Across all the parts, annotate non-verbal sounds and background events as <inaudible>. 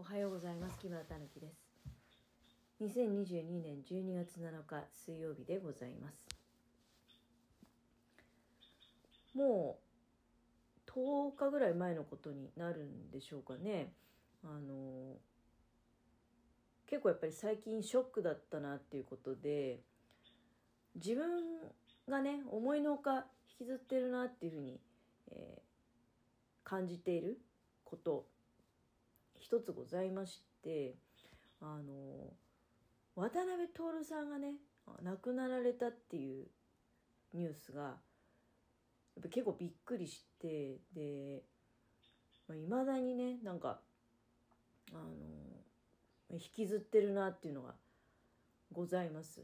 おはようございます。木村たぬきです。2022年12月7日水曜日でございます。もう10日ぐらい前のことになるんでしょうかね。あの結構やっぱり最近ショックだったなっていうことで自分がね思いのほか引きずってるなっていうふうに、えー、感じていること一つございましてあの渡辺徹さんがね亡くなられたっていうニュースがやっぱ結構びっくりしてでいまあ、未だにねなんかあの引きずってるなっていうのがございます。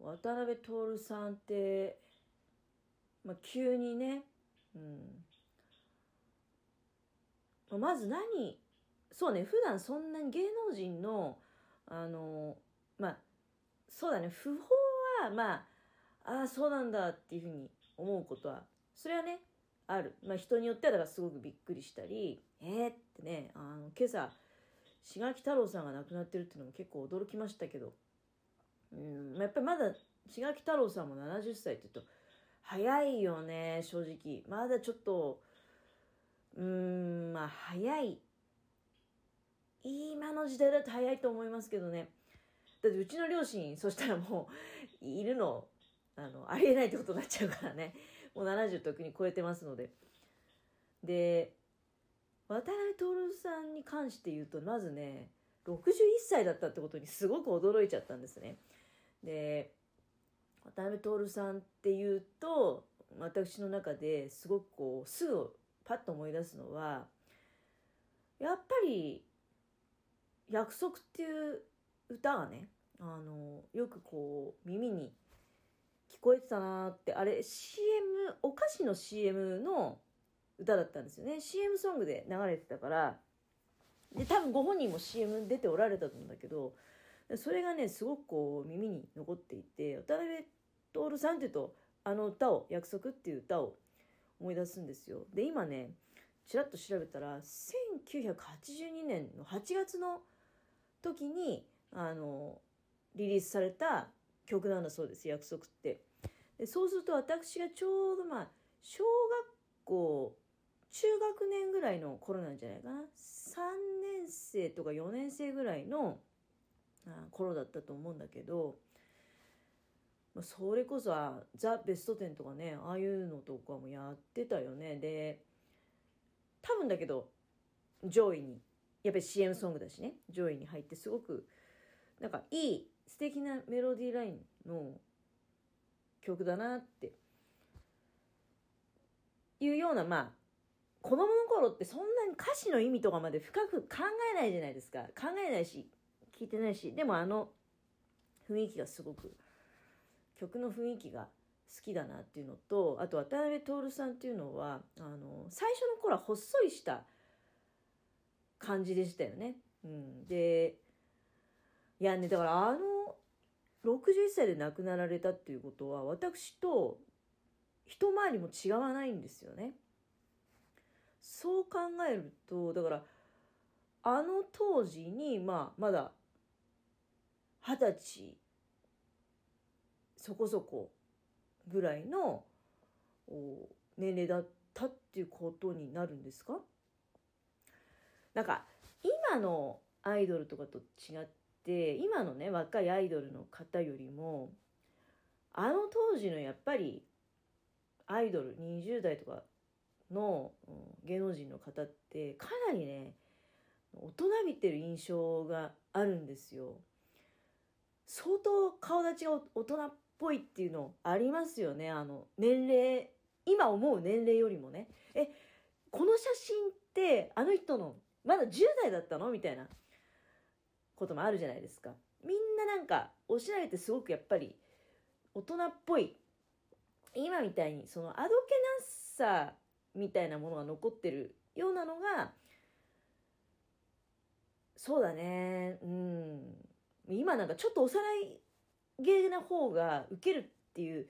渡辺徹さんって、まあ、急にね、うん、まず何そうね普段そんなに芸能人のあのまあそうだね訃報はまあああそうなんだっていうふうに思うことはそれはねある、まあ、人によってはだからすごくびっくりしたりえー、ってねあの今朝志垣太郎さんが亡くなってるっていうのも結構驚きましたけどうんやっぱりまだ志垣太郎さんも70歳って言うと早いよね正直。まだちょっとうーんまあ早い。今の時代だと早いと思いますけどね。だってうちの両親そしたらもういるのあのありえないってことになっちゃうからね。もう70とに超えてますので。で渡辺徹さんに関して言うとまずね61歳だったってことにすごく驚いちゃったんですね。で渡辺徹さんっていうと私の中ですごくこうすぐパッと思い出すのはやっぱり「約束」っていう歌がねあのよくこう耳に聞こえてたなってあれ CM お菓子の CM の歌だったんですよね。CM ソングで流れてたからで多分ご本人も CM 出ておられたと思うんだけどそれがねすごくこう耳に残っていて渡辺徹さんっていうとあの歌を「約束」っていう歌を思い出すんですよ。で今ねちらっと調べたら1982年の8月の時にあのリリースされた曲なんだそうです約束って。でそうすると私がちょうどまあ小学校中学年ぐらいの頃なんじゃないかな。3年生とか4年生ぐらいの頃だったと思うんだけどそれこそザ・ベスト10とかねああいうのとかもやってたよね。で多分だけど上位にやっぱり CM ソングだしね。上位に入ってすごくなんかいい素敵なメロディーラインの曲だなっていうようなまあ子供の頃ってそんなに歌詞の意味とかまで深く考えないじゃないですか。考えないし聞いてないし。でもあの雰囲気がすごく曲の雰囲気が好きだなっていうのとあと渡辺徹さんっていうのはあの最初の頃はほっそりした感じでしたよね。うん、でいやねだからあの61歳で亡くなられたっていうことは私と一回りも違わないんですよね。そう考えるとだからあの当時にまあまだ二十歳そこそこぐらいの年齢だったっていうことになるんですか？なんか今のアイドルとかと違って今のね若いアイドルの方よりもあの当時のやっぱりアイドル20代とかの芸能人の方ってかなりね大人びてる印象があるんですよ。相当顔立ちが大人っぽいっていうのありますよね。あの年齢今思う年齢よりもね。えこの写真ってあの人のまだ10代だったの？みたいなこともあるじゃないですか。みんななんかおしゃれってすごくやっぱり大人っぽい今みたいにそのあどけなさみたいなものが残ってるようなのがそうだね。うん。今なんかちょっと幼い芸な方がウケるっていう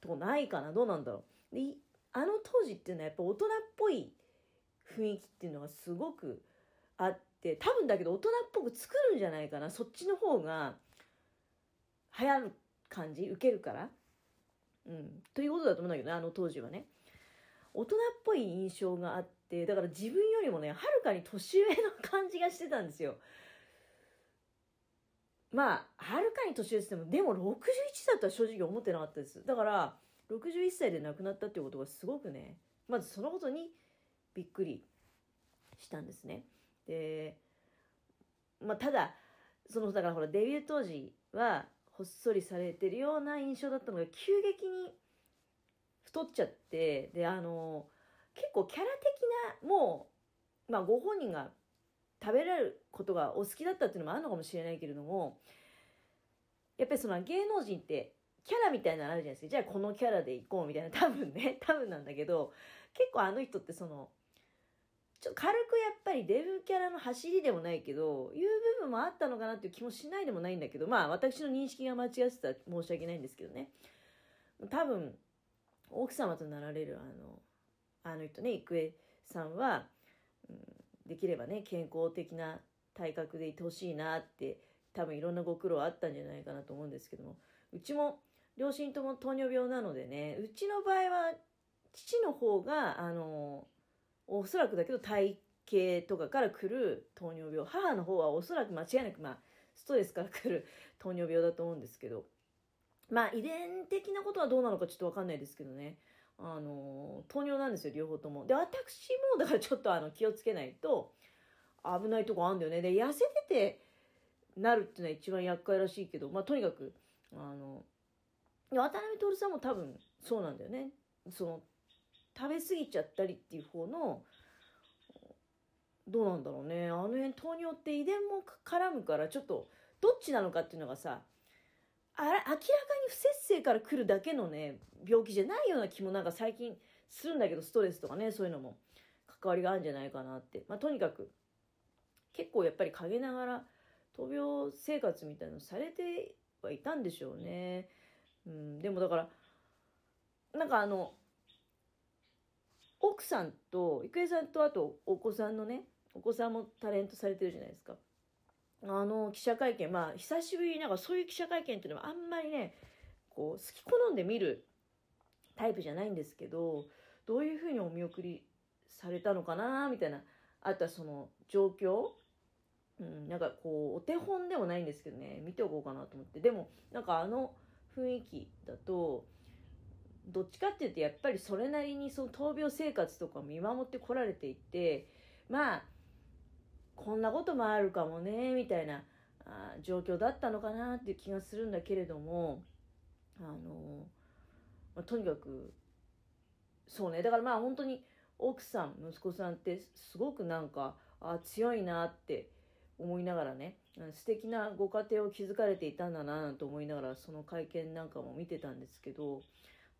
とこないかな。どうなんだろう。であの当時っていうのはやっぱ大人っぽい雰囲気っていうのがすごくあって多分だけど大人っぽく作るんじゃないかな。そっちの方が流行る感じ受けるから。うん。ということだと思うんだけどねあの当時はね。大人っぽい印象があってだから自分よりもねはるかに年上の感じがしてたんですよ。まあはるかに年上ってもでも61だとは正直思ってなかったです。だから61歳で亡くなったっていうことがすごくねまずそのことにびっくりしたんですね。でまあただそのだからほらデビュー当時はほっそりされてるような印象だったのが急激に太っちゃってであの結構キャラ的なもう、まあ、ご本人が食べられることがお好きだったっていうのもあるのかもしれないけれどもやっぱりその芸能人ってキャラみたいなのあるじゃないですか。じゃあこのキャラでいこうみたいな <laughs> 多分ね多分なんだけど結構あの人ってそのちょっと軽くやっぱりデブキャラの走りでもないけどいう部分もあったのかなっていう気もしないでもないんだけどまあ私の認識が間違ってたら申し訳ないんですけどね。多分奥様となられるあのあの人ね郁恵さんは、うん、できればね健康的な体格でいてほしいなって多分いろんなご苦労あったんじゃないかなと思うんですけども。うちも両親とも糖尿病なのでねうちの場合は父の方があのおそらくだけど体型とかから来る糖尿病母の方はおそらく間違いなくまあストレスから来る糖尿病だと思うんですけど。まあ遺伝的なことはどうなのかちょっと分かんないですけどね。あの糖尿なんですよ両方とも。で私もだからちょっとあの気をつけないと危ないとこあるんだよね。で痩せててなるっていうのは一番厄介らしいけどまあとにかくあの渡辺徹さんも多分そうなんだよね。その食べ過ぎちゃったりっていう方のどうなんだろうね。あの辺糖尿って遺伝も絡むからちょっとどっちなのかっていうのがさあら明らかに不節制から来るだけのね病気じゃないような気もなんか最近するんだけどストレスとかねそういうのも関わりがあるんじゃないかなって、まあ、とにかく結構やっぱり陰ながら闘病生活みたいなのされてはいたんでしょうね、うん、でもだからなんかあの奥さんと郁恵さんとあとお子さんのねお子さんもタレントされてるじゃないですか。あの記者会見まあ久しぶりになんかそういう記者会見っていうのはあんまりねこう好き好んで見るタイプじゃないんですけどどういうふうにお見送りされたのかなみたいなあとはその状況、うん、なんかこうお手本でもないんですけどね見ておこうかなと思って。でもなんかあの雰囲気だとどっちかっていうとやっぱりそれなりにその闘病生活とか見守ってこられていてまあこんなこともあるかもねみたいなあ状況だったのかなっていう気がするんだけれどもあの、ま、とにかくそうねだからまあ本当に奥さん息子さんってすごくなんかあ強いなって思いながらね素敵なご家庭を築かれていたんだなと思いながらその会見なんかも見てたんですけど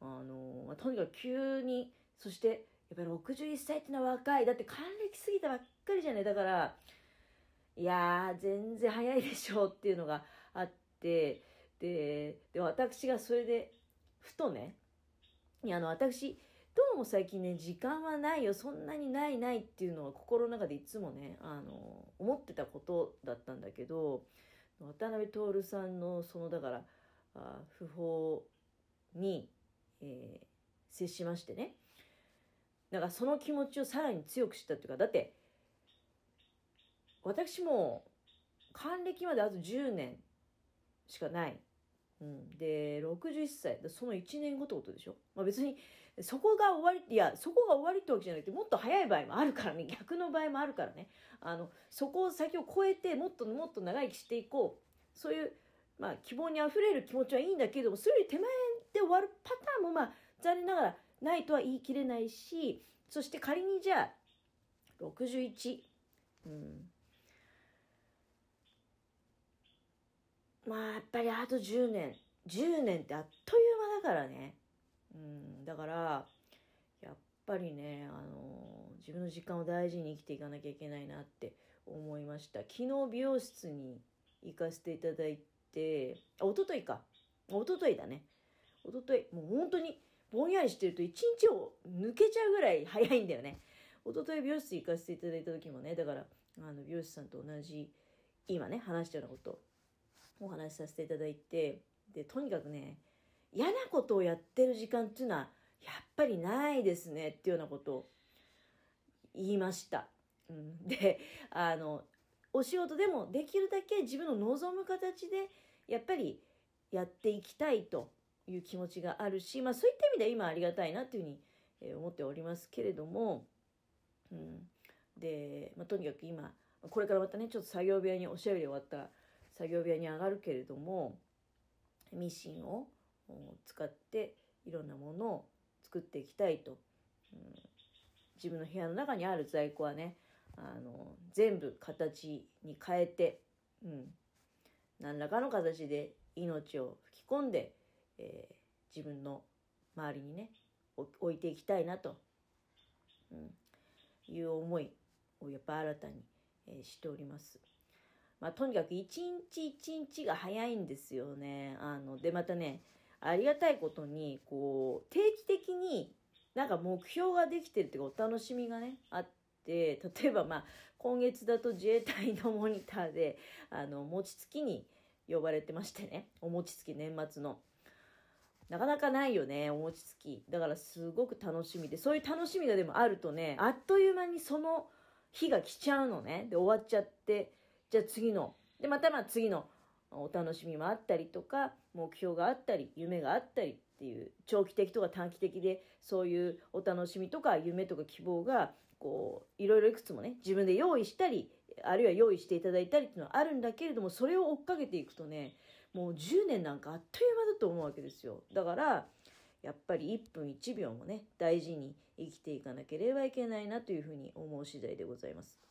あの、まあ、とにかく急にそしてっぱり61歳ってのは若い。だって還暦過ぎたばっかりじゃねだからいやー全然早いでしょうっていうのがあって。でで私がそれでふとねあの私どうも最近ね時間はないよ。そんなにないないっていうのは心の中でいつもねあの思ってたことだったんだけど渡辺徹さんのそのだからあ訃報に、えー、接しましてね。なんかその気持ちをさらに強くしたっていうかだって私も還暦まであと10年しかない。うん、で61歳。その1年後ってことでしょ、まあ、別にそこが終わりいやそこが終わりってわけじゃなくてもっと早い場合もあるからね。<laughs> 逆の場合もあるからね。あのそこを先を超えてもっともっと長生きしていこう。そういう、まあ、希望にあふれる気持ちはいいんだけどもそれより手前で終わるパターンもまあ残念ながらないとは言い切れないしそして仮にじゃあ61、うん、まあやっぱりあと10年。10年ってあっという間だからね。うん。だからやっぱりねあの自分の時間を大事に生きていかなきゃいけないなって思いました。昨日美容室に行かせていただいてあ一昨日か。一昨日だね。一昨日。もう本当にぼんやりしてると一日を抜けちゃうぐらい早いんだよね一昨日美容室行かせていただいた時もねだからあの美容師さんと同じ今ね話したようなことお話しさせていただいてでとにかくね嫌なことをやってる時間っていうのはやっぱりないですねっていうようなことを言いました。うん、であのお仕事でもできるだけ自分の望む形でやっぱりやっていきたいという気持ちがあるし、まあ、そういった意味で今ありがたいなというふうに思っておりますけれども、うん、で、まあ、とにかく今これからまたねちょっと作業部屋におしゃべり終わった作業部屋に上がるけれどもミシンを使っていろんなものを作っていきたいと、うん、自分の部屋の中にある在庫はねあの全部形に変えて、うん、何らかの形で命を吹き込んで、えー、自分の周りにね置いていきたいなと、うん、いう思いをやっぱ新たに、えー、しております。まあ、とにかく一日一日が早いんですよね。あのでまたねありがたいことにこう定期的になんか目標ができてるっていうかお楽しみがねあって例えばまあ今月だと自衛隊のモニターであの餅つきに呼ばれてましてねお餅つき年末の。なかなかないよね、お餅つき。だからすごく楽しみで、そういう楽しみがでもあるとね、あっという間にその日が来ちゃうのね。で、終わっちゃって、じゃあ次の。で、またまあ次のお楽しみもあったりとか、目標があったり、夢があったりっていう、長期的とか短期的で、そういうお楽しみとか夢とか希望が、こう、いろいろいくつもね、自分で用意したり、あるいは用意していただいたりっていうのはあるんだけれども、それを追っかけていくとね、もう10年なんかあっという間だと思うわけですよ。だから、やっぱり1分1秒もね、大事に生きていかなければいけないなというふうに思う次第でございます。